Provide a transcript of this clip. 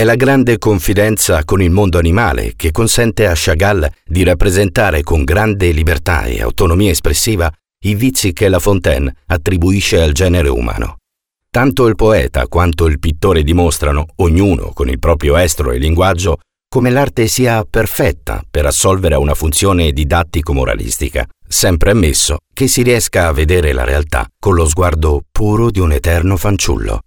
è la grande confidenza con il mondo animale che consente a Chagall di rappresentare con grande libertà e autonomia espressiva i vizi che La Fontaine attribuisce al genere umano. Tanto il poeta quanto il pittore dimostrano, ognuno con il proprio estro e linguaggio, come l'arte sia perfetta per assolvere a una funzione didattico-moralistica, sempre ammesso che si riesca a vedere la realtà con lo sguardo puro di un eterno fanciullo.